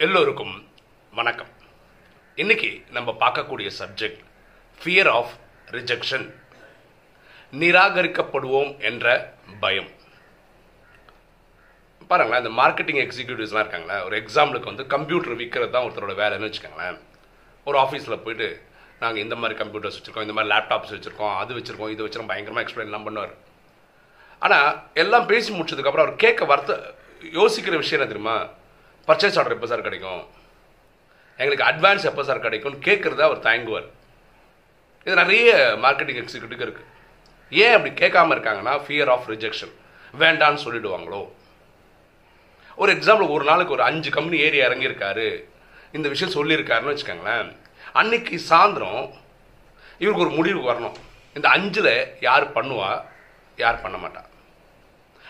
எல்லோருக்கும் வணக்கம். இன்னைக்கு நம்ம பார்க்கக்கூடிய சப்ஜெக்ட் ஃபியர் ஆஃப் ரிஜெக்ஷன் நிராகரிக்கப்படுவோம் என்ற பயம். பாருங்களேன் இந்த மார்க்கெட்டிங் எக்ஸிக்யூட்டிவ்ஸ்லாம் இருக்காங்களே ஒரு எக்ஸாம்பிளுக்கு வந்து கம்ப்யூட்டர் விற்கிறது தான் ஒருத்தரோட வேலைன்னு வச்சுக்கோங்களேன். ஒரு ஆஃபீஸில் போயிட்டு நாங்கள் இந்த மாதிரி கம்ப்யூட்டர்ஸ் வச்சுருக்கோம் இந்த மாதிரி லேப்டாப்ஸ் வச்சுருக்கோம் அது வச்சுருக்கோம் இது வச்சுருக்கோம் பயங்கரமாக எக்ஸ்பிளைன்லாம் பண்ணுவார். ஆனால் எல்லாம் பேசி முடிச்சதுக்கப்புறம் அவர் கேட்க வார்த்தை யோசிக்கிற விஷயம் என்ன தெரியுமா? பர்ச்சேஸ் ஆர்டர் எப்போ சார் கிடைக்கும்? எங்களுக்கு அட்வான்ஸ் எப்போ சார் கிடைக்கும்னு கேட்குறத அவர் தயங்குவார். இது நிறைய மார்க்கெட்டிங் எக்ஸிக்யூட்டிவ் இருக்குது ஏன் அப்படி கேட்காம இருக்காங்கன்னா ஃபியர் ஆஃப் ரிஜெக்ஷன் வேண்டான்னு சொல்லிடுவாங்களோ? ஒரு எக்ஸாம்பிள் ஒரு நாளுக்கு ஒரு அஞ்சு கம்பெனி ஏறி இறங்கியிருக்காரு. இந்த விஷயம் சொல்லியிருக்காருன்னு வச்சுக்கோங்களேன். அன்னைக்கு சாயந்தரம் இவருக்கு ஒரு முடிவு வரணும். இந்த அஞ்சில் யார் பண்ணுவா? யார் பண்ண மாட்டா?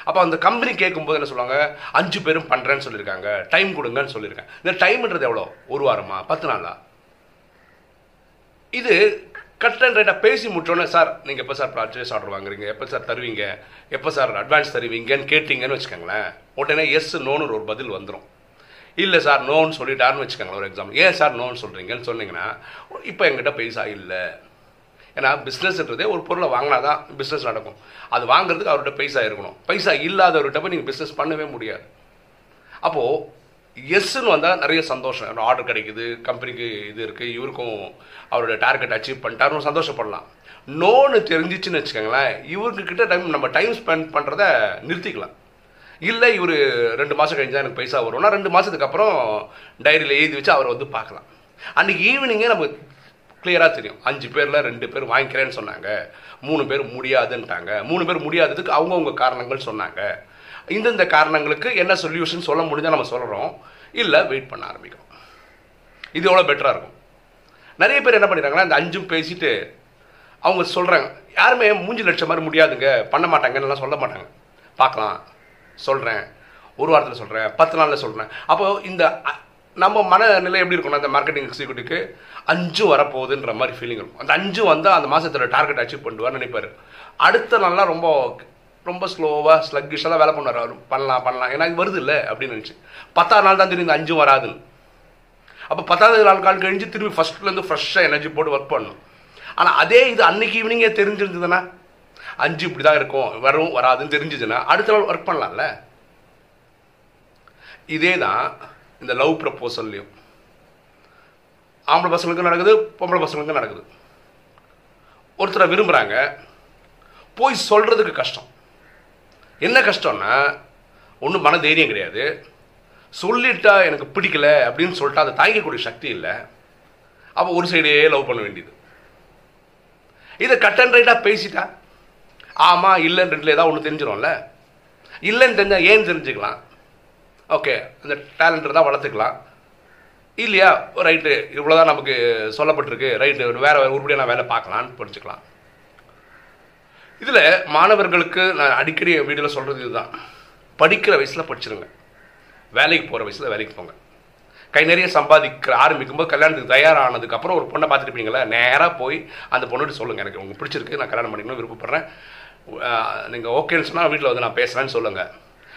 அப்போ அந்த கம்பெனி கேட்கும்போது என்ன சொல்லுவாங்க? அஞ்சு பேரும் பண்ணுறேன்னு சொல்லியிருக்காங்க டைம் கொடுங்கன்னு சொல்லியிருக்காங்க இந்த டைம்ன்றது எவ்வளோ? ஒரு வாரமா? பத்து நாளா? இது கட் அண்ட் ரைட்டாக பேசி முடிச்சோன்னே சார் நீங்கள் எப்போ சார் பர்ச்சேஸ் ஆர்டர் வாங்குறீங்க? எப்போ சார் தருவீங்க? எப்போ சார் அட்வான்ஸ் தருவீங்கன்னு கேட்டிங்கன்னு வச்சுக்கோங்களேன். உடனே எஸ் நோன்னு ஒரு பதில் வந்துடும் இல்லை சார் நோன்னு சொல்லிட்டாருன்னு வச்சுக்கோங்களேன் ஒரு எக்ஸாம்பிள் ஏன் சார் நோன்னு சொல்கிறீங்கன்னு சொன்னீங்கன்னா இப்போ எங்கிட்ட பைசா இல்லை. ஏன்னா பிஸ்னஸ்ன்றதே ஒரு பொருளை வாங்கினா தான் பிஸ்னஸ் நடக்கும். அது வாங்குறதுக்கு அவர்கிட்ட பைசா இருக்கணும். பைசா இல்லாதவர்கிட்ட போய் நீங்கள் பிஸ்னஸ் பண்ணவே முடியாது. அப்போது எஸ்ன்னு வந்தால் நிறைய சந்தோஷம். ஆர்டர் கிடைக்குது கம்பெனிக்கு இது இருக்குது இவருக்கும் அவரோட டார்கெட் அச்சீவ் பண்ணிட்டாருன்னு சந்தோஷப்படலாம். நோன்னு தெரிஞ்சிச்சுன்னு வச்சுக்கோங்களேன் இவருக்கிட்ட டைம் நம்ம டைம் ஸ்பெண்ட் பண்ணுறத நிறுத்திக்கலாம். இல்லை இவர் ரெண்டு மாதம் கழிஞ்சா எனக்கு பைசா வரும்னா ரெண்டு மாதத்துக்கு அப்புறம் டைரியில் எழுதி வச்சு அவரை வந்து பார்க்கலாம். அன்றைக்கி ஈவினிங்கே நம்ம கிளியராக தெரியும். அஞ்சு பேரில் ரெண்டு பேர் வாங்கிக்கிறேன்னு சொன்னாங்க. மூணு பேர் முடியாதுன்ட்டாங்க. மூணு பேர் முடியாததுக்கு அவங்கவுங்க காரணங்கள் சொன்னாங்க. இந்தந்த காரணங்களுக்கு என்ன சொல்யூஷன் சொல்ல முடிஞ்சால் நம்ம சொல்கிறோம் இல்லை வெயிட் பண்ண ஆரம்பிக்கிறோம். இது எவ்வளோ பெட்டராக இருக்கும். நிறைய பேர் என்ன பண்ணிடுறாங்கன்னா அந்த அஞ்சும் பேசிட்டு அவங்க சொல்கிறாங்க யாருமே மூஞ்சி லட்சம் மாதிரி முடியாதுங்க. பண்ண மாட்டாங்கன்னு சொல்ல மாட்டாங்க. பார்க்கலாம். சொல்கிறேன் ஒரு வாரத்தில் சொல்கிறேன் பத்து நாளில் சொல்கிறேன் அப்போது இந்த அ- நம்ம மனநிலை எப்படி இருக்கணும் அந்த மார்க்கெட்டிங் எக்ஸிக்யூட்டிவ்க்கு அஞ்சு வரப்போகுதுன்ற மாதிரி ஃபீலிங் இருக்கும். அந்த அஞ்சு வந்தால் அந்த மாதத்தோட டார்கெட் அச்சீவ் பண்ணுவார்னு நினைப்பார். அடுத்த நாள்லாம் ரொம்ப ரொம்ப ஸ்லோவாக ஸ்லக்கிஷாக வேலை பண்ணுவார் அவர். பண்ணலாம் பண்ணலாம். ஏன்னா இது வருது இல்லை அப்படின்னு நினச்சி. பத்தாவது நாள் தான் தெரியும் இந்த அஞ்சும் வராதுன்னு. அப்போ பத்தாவது நாள் கால் கழிஞ்சு திரும்பி ஃபஸ்ட்லேருந்து ஃப்ரெஷ்ஷாக எனர்ஜி போட்டு ஒர்க் பண்ணணும். ஆனால் அதே இது அன்னைக்கு ஈவினிங்கே தெரிஞ்சிருந்ததுன்னா அஞ்சு இப்படி தான் இருக்கும் வரும் வராதுன்னு தெரிஞ்சுதுன்னா அடுத்த நாள் ஒர்க் பண்ணலாம்ல. இதே தான் இந்த லவ் ப்ரப்போசல்லையும் ஆம்பளை பசங்களுக்கும் நடக்குது பொம்பளை பசங்களுக்கும் நடக்குது. ஒருத்தரை விரும்புகிறாங்க போய் சொல்கிறதுக்கு கஷ்டம். என்ன கஷ்டம்னா ஒன்றும் மன தைரியம் கிடையாது. சொல்லிட்டா எனக்கு பிடிக்கல அப்படின்னு சொல்லிட்டா அதை தாங்கிக்கக்கூடிய சக்தி இல்லை. அப்போ ஒரு சைடே லவ் பண்ண வேண்டியது. இதை கட் அண்ட் ரைட்டாக பேசிட்டா? ஆமாம் இல்லைன்னு ரெண்டில் ஏதாவது ஒன்று தெரிஞ்சிடும்ல இல்லைன்னு தெரிஞ்சால் ஏன்னு தெரிஞ்சுக்கலாம்? ஓகே அந்த டேலண்ட் தான் வளர்த்துக்கலாம். இல்லையா? ரைட்டு இவ்வளோதான் நமக்கு சொல்லப்பட்டிருக்கு. ரைட்டு வேறு வேறு உருப்படியாக நான் வேலை பார்க்கலான்னு படிச்சுக்கலாம் இதில் மாணவர்களுக்கு நான் அடிக்கடி வீடியோவில் சொல்கிறது இதுதான். படிக்கிற வயசில் படிச்சிருங்க. வேலைக்கு போகிற வயசில் வேலைக்கு போங்க. கை நிறைய சம்பாதிக்கிற ஆரம்பிக்கும்போது கல்யாணத்துக்கு தயாரானதுக்கப்புறம் ஒரு பொண்ணை பார்த்துருப்பீங்களா நேராக போய் அந்த பொண்ணுகிட்ட சொல்லுங்கள் எனக்கு உங்களுக்கு பிடிச்சிருக்கு. நான் கல்யாணம் பண்ணிக்கணும் விருப்பப்படுறேன். நீங்கள் ஓகேன்னு சொன்னால் வீட்டில் வந்து நான் பேசுகிறேன்னு சொல்லுங்கள்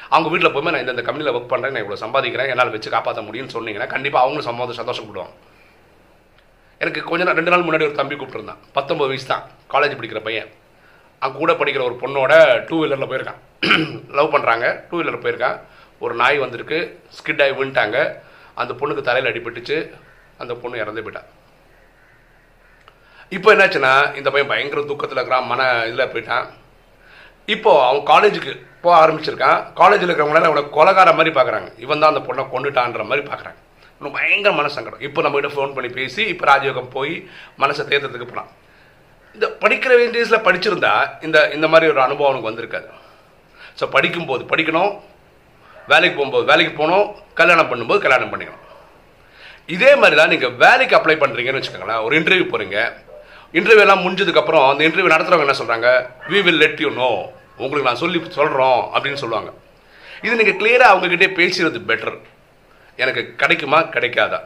அவங்க வீட்டில் போய் நான் இந்த கம்பெனியில் ஒர்க் பண்ணுறேன் நான் இவ்வளோ சம்பாதிக்கிறேன் என்னால் வச்சு காப்பாற்ற முடியும்னு சொன்னீங்கன்னா கண்டிப்பாக அவங்களும் சம்மதம் சந்தோஷப்படுவாங்க எனக்கு கொஞ்ச நாள் ரெண்டு நாள் முன்னாடி ஒரு தம்பி கூப்பிட்டுருந்தான். பத்தொம்பது வயசு தான். காலேஜ் படிக்கிற பையன். அங்கே கூட படிக்கிற ஒரு பொண்ணோட டூ வீலரில் போயிருக்கான். லவ் பண்ணுறாங்க டூ வீலர் போயிருக்கான். ஒரு நாய் வந்திருக்கு. ஸ்கிட் ஆகி விழுந்துட்டாங்க. அந்த பொண்ணுக்கு தலையில் அடிபட்டுச்சு. அந்த பொண்ணு இறந்து போயிட்டான் இப்போ என்னாச்சுன்னா இந்த பையன் பயங்கர துக்கத்தில் இருக்கிறான் மன இதில் போயிட்டான். இப்போ அவன் காலேஜுக்கு போக ஆரம்பிச்சிருக்கான் காலேஜில் இருக்கிறவங்களால அவனை கொலகார மாதிரி பார்க்குறாங்க இவன் தான் அந்த பொண்ணை கொண்டுட்டான்ற மாதிரி பார்க்குறாங்க இன்னும் பயங்கர மனசங்கடம் இப்போ நம்மகிட்ட ஃபோன் பண்ணி பேசி இப்போ ராஜயோகம் போய் மனசை தேர்த்ததுக்கு போகிறான் இந்த படிக்கிற வேண்டியஸில் படிச்சிருந்தா இந்த இந்த மாதிரி ஒரு அனுபவம் அவனுக்கு வந்திருக்காது. ஸோ படிக்கும்போது படிக்கணும் வேலைக்கு போகும்போது வேலைக்கு போகணும் கல்யாணம் பண்ணும்போது கல்யாணம் பண்ணிக்கணும். இதே மாதிரி தான் நீங்கள் வேலைக்கு அப்ளை பண்ணுறீங்கன்னு வச்சுக்கோங்களேன். ஒரு இன்டர்வியூ போகிறீங்க இன்டர்வியூ எல்லாம் முடிஞ்சதுக்கப்புறம் அந்த இன்டர்வியூ நடத்துகிறவங்க என்ன சொல்கிறாங்க we will let you know உங்களுக்கு நான் சொல்லி சொல்கிறோம் அப்படின்னு சொல்லுவாங்க. இது நீங்கள் கிளியராக அவங்கக்கிட்டே பேசுகிறது பெட்டர் எனக்கு கிடைக்குமா கிடைக்காதா?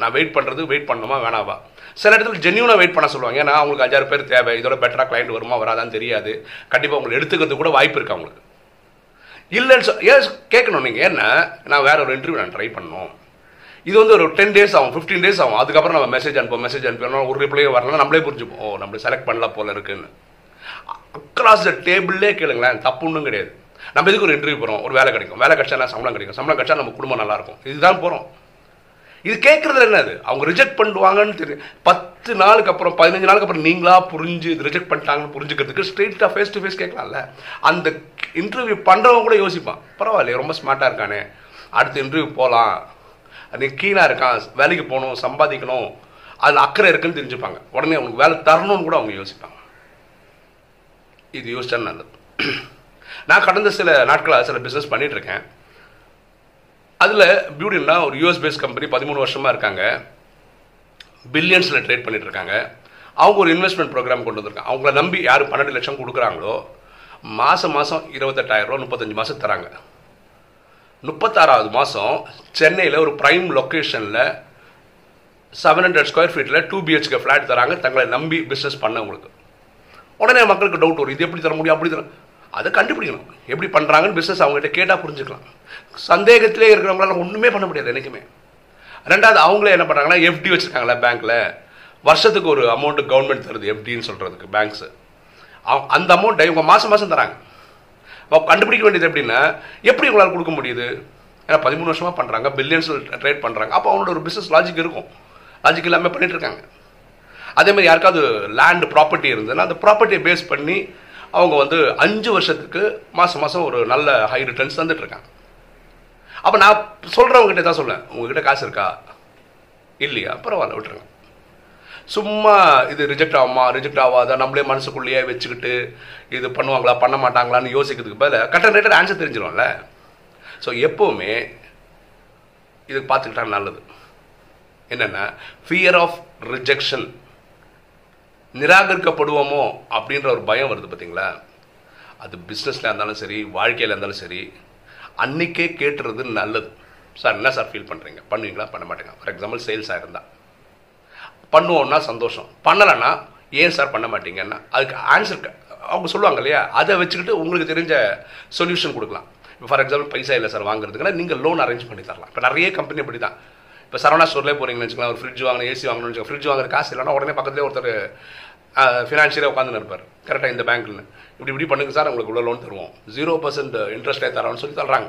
நான் வெயிட் பண்ணுறது வெயிட் பண்ணணுமா வேணாவா? சில இடத்துல ஜென்யூனாக வெயிட் பண்ண சொல்லுவாங்க. ஏன்னா அவங்களுக்கு அஞ்சாறு பேர் தேவை. இதோட பெட்டராக கிளைண்ட் வருமா வராதான்னு தெரியாது. கண்டிப்பாக உங்களுக்கு எடுத்துக்கிறது கூட வாய்ப்பு இருக்குது அவங்களுக்கு. இல்லைன்னு சொல் ஏன் கேட்கணும் நீங்கள் ஏன்னா நான் வேற ஒரு இன்டர்வியூ நான் ட்ரை பண்ணணும். இது வந்து ஒரு டென் டேஸ் ஆகும் ஃபிஃப்டீன் டேஸ் ஆகும். அதுக்கப்புறம் நம்ம மெசேஜ் அனுப்போம் மெசேஜ் அனுப்பணும் ஒரு ரிப்ளே வரலாம் நம்மளே புரிஞ்சுப்போம். ஓ நம்மளை செலக்ட் பண்ணலாம் போல இருக்குன்னு. அக்ராஸ் த டேபிளே கேளுங்களேன் தப்பு ஒன்றும் கிடையாது. நம்ம எதுக்கு ஒரு இன்டர்வியூ போகிறோம் ஒரு வேலை கிடைக்கும். வேலை கிடைச்சா சம்பளம் கிடைக்கும். சம்பளம் கிடைச்சா நம்ம குடும்பம் நல்லா இருக்கும். இதுதான் போகிறோம் இது கேட்குறதுல என்னது? அவங்க ரிஜெக்ட் பண்ணுவாங்கன்னு தெரியும் பத்து நாளுக்கு அப்புறம் பதினஞ்சு நாளுக்கு அப்புறம் நீங்களா புரிஞ்சு இது ரிஜெக்ட் பண்ணிட்டாங்கன்னு புரிஞ்சுக்கிறதுக்கு ஸ்ட்ரெயிட்டாக ஃபேஸ் டு ஃபேஸ் கேட்கலாம்ல. அந்த இன்டர்வியூ பண்ணுறவங்க கூட யோசிப்பான். பரவாயில்லையே ரொம்ப ஸ்மார்ட்டாக இருக்கானே. அடுத்த இன்டர்வியூ போகலாம் நீ கீழாக இருக்கான். வேலைக்கு போகணும் சம்பாதிக்கணும். அதில் அக்கறை இருக்குன்னு தெரிஞ்சுப்பாங்க. உடனே அவனுக்கு வேலை தரணும்னு கூட அவங்க யோசிப்பாங்க. இது யோசிச்சா நல்லது. நான் கடந்த சில நாட்களாக சில பிஸ்னஸ் பண்ணிகிட்ருக்கேன் இருக்கேன் அதில் பியூட்டின்னா ஒரு யூஎஸ் பேஸ் கம்பெனி பதிமூணு வருஷமாக இருக்காங்க. பில்லியன்ஸில் ட்ரேட் பண்ணிகிட்ருக்காங்க இருக்காங்க அவங்க ஒரு இன்வெஸ்ட்மெண்ட் ப்ரோக்ராம் கொண்டு வந்திருக்காங்க. அவங்கள நம்பி யார் பன்னெண்டு லட்சம் கொடுக்குறாங்களோ மாதம் மாதம் இருபத்தெட்டாயிரரூவா முப்பத்தஞ்சு மாதம் தராங்க. முப்பத்தாறாவது மாதம் சென்னையில் ஒரு ப்ரைம் லொக்கேஷனில் செவன் ஹண்ட்ரட் ஸ்கொயர் ஃபீட்டில் டூ பிஹெச்கே ஃப்ளாட் தராங்க. தங்களை நம்பி பிஸ்னஸ் பண்ணவங்களுக்கு. உடனே மக்களுக்கு டவுட் வரும். இது எப்படி தர முடியும்? அப்படி தர அதை கண்டுபிடிக்கணும் எப்படி பண்ணுறாங்கன்னு பிஸ்னஸ் அவங்ககிட்ட கேட்டால் புரிஞ்சுக்கலாம். சந்தேகத்திலே இருக்கிறவங்களால ஒன்றுமே பண்ண முடியாது என்றைக்குமே ரெண்டாவது அவங்களே என்ன பண்ணுறாங்கன்னா எஃப்டி வச்சுருக்காங்களே பேங்க்கில் வருஷத்துக்கு ஒரு அமௌண்ட்டு கவர்மெண்ட் தருது எஃப்டின்னு சொல்கிறதுக்கு பேங்க்ஸு அந்த அமௌண்ட்டை இவங்க மாதம் மாதம் தராங்க. கண்டுபிடிக்க வேண்டியது எப்படின்னா எப்படி உங்களால் கொடுக்க முடியுது? ஏன்னா பதிமூணு வருஷமாக பண்ணுறாங்க பில்லியன்ஸில் ட்ரேட் பண்ணுறாங்க அப்போ அவங்களோட ஒரு பிஸ்னஸ் லாஜிக் இருக்கும். லாஜிக் இல்லாமல் பண்ணிகிட்ருக்காங்க அதே மாதிரி யாருக்காவது லேண்ட் ப்ராப்பர்ட்டி இருந்ததுன்னா அந்த ப்ராப்பர்ட்டியை பேஸ் பண்ணி அவங்க வந்து அஞ்சு வருஷத்துக்கு மாதம் மாதம் ஒரு நல்ல ஹை ரிட்டர்ன்ஸ் தந்துட்டுருக்காங்க. அப்போ நான் சொல்கிறவங்ககிட்ட தான் சொல்லுவேன் உங்ககிட்ட காசு இருக்கா? இல்லையா? பரவாயில்ல விட்டுருங்க. சும்மா இது ரிஜெக்ட் ஆகுமா? ரிஜெக்ட் ஆகாதா? நம்மளே மனசுக்குள்ளேயே வச்சுக்கிட்டு இது பண்ணுவாங்களா? பண்ண மாட்டாங்களான்னு யோசிக்கிறதுக்கு பதில் கட்ட ரேட்டட் ஆன்சர் தெரிஞ்சிடும்ல ஸோ எப்போவுமே இது பார்த்துக்கிட்டா நல்லது. என்னென்னா ஃபியர் ஆஃப் ரிஜெக்ஷன் நிராகரிக்கப்படுவோமோ அப்படின்ற ஒரு பயம் வருது பார்த்தீங்களா அது பிஸ்னஸில் இருந்தாலும் சரி வாழ்க்கையில் இருந்தாலும் சரி அன்னைக்கே கேட்டுறது நல்லது. சார் என்ன சார் ஃபீல் பண்ணுறீங்க பண்ணுவீங்களா? பண்ண மாட்டேங்க ஃபார் எக்ஸாம்பிள் சேல்ஸாக இருந்தால் பண்ணுவோம்னா சந்தோஷம். பண்ணலைன்னா ஏன் சார் பண்ண மாட்டீங்கன்னா அதுக்கு ஆன்சர் அவங்க சொல்லுவாங்க இல்லையா? அதை வச்சுக்கிட்டு உங்களுக்கு தெரிஞ்ச சொல்யூஷன் கொடுக்கலாம். இப்போ ஃபார் எக்ஸாம்பிள் பைசா இல்லை சார் வாங்குறதுக்குன்னா நீங்கள் லோன் அரேஞ்ச் பண்ணி தரலாம். இப்போ நிறைய கம்பெனி அப்படி தான் இப்போ சரவணா ஸ்டோர்லேயே போகிறீங்கன்னு வச்சுக்கலாம் ஒரு ஃப்ரிட்ஜ் வாங்கணும் ஏசி வாங்கணும்னு வச்சுக்கோங்க. ஃப்ரிட்ஜ் வாங்குற காசு இல்லைன்னா உடனே பக்கத்துலேயே ஒருத்தர் ஃபினான்ஷியலாக உட்காந்துன்னு இருப்பார். கரெக்டாக இந்த பேங்க்கில் இப்படி இப்படி பண்ணுங்க சார் உங்களுக்கு உள்ள லோன் தருவோம். ஜீரோ பர்சன்ட் இன்ட்ரெஸ்டே தரோம்னு சொல்லி தர்றாங்க.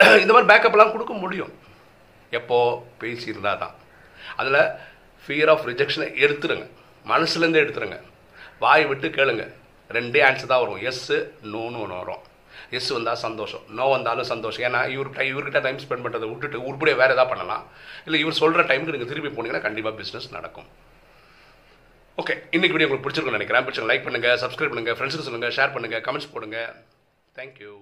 இந்த மாதிரி பேக்கப்லாம் கொடுக்க முடியும். எப்போ? பேசியிருந்தால் தான். அதில் ஃபியர் ஆஃப் ரிஜெக்ஷனை எடுத்துருங்க. மனசுலேருந்தே எடுத்துருங்க. வாய் விட்டு கேளுங்க. ரெண்டே ஆன்சர் தான் வரும். எஸ்ஸு நோன்னு ஒன்று வரும். எஸ் வந்தால் சந்தோஷம் நோ வந்தாலும் சந்தோஷம். ஏன்னா இவர் டை இவர்கிட்ட டைம் ஸ்பெண்ட் பண்ணுறதை விட்டுட்டு உருப்படியே வேறு எதாவது பண்ணலாம். இல்லை இவர் சொல்கிற டைமுக்கு நீங்கள் திருப்பி போனீங்கன்னா கண்டிப்பாக பிஸ்னஸ் நடக்கும். ஓகே இன்னைக்கு வீடியோ உங்களுக்கு பிடிச்சிருக்குன்னு நினைக்கிறேன். பிடிச்சிருங்க லைக் பண்ணுங்கள் சப்ஸ்கிரைப் பண்ணுங்கள் ஃப்ரெண்ட்ஸுக்கு சொல்லுங்கள் ஷேர் பண்ணுங்கள் கமெண்ட்ஸ் போடுங்க. தேங்க்யூ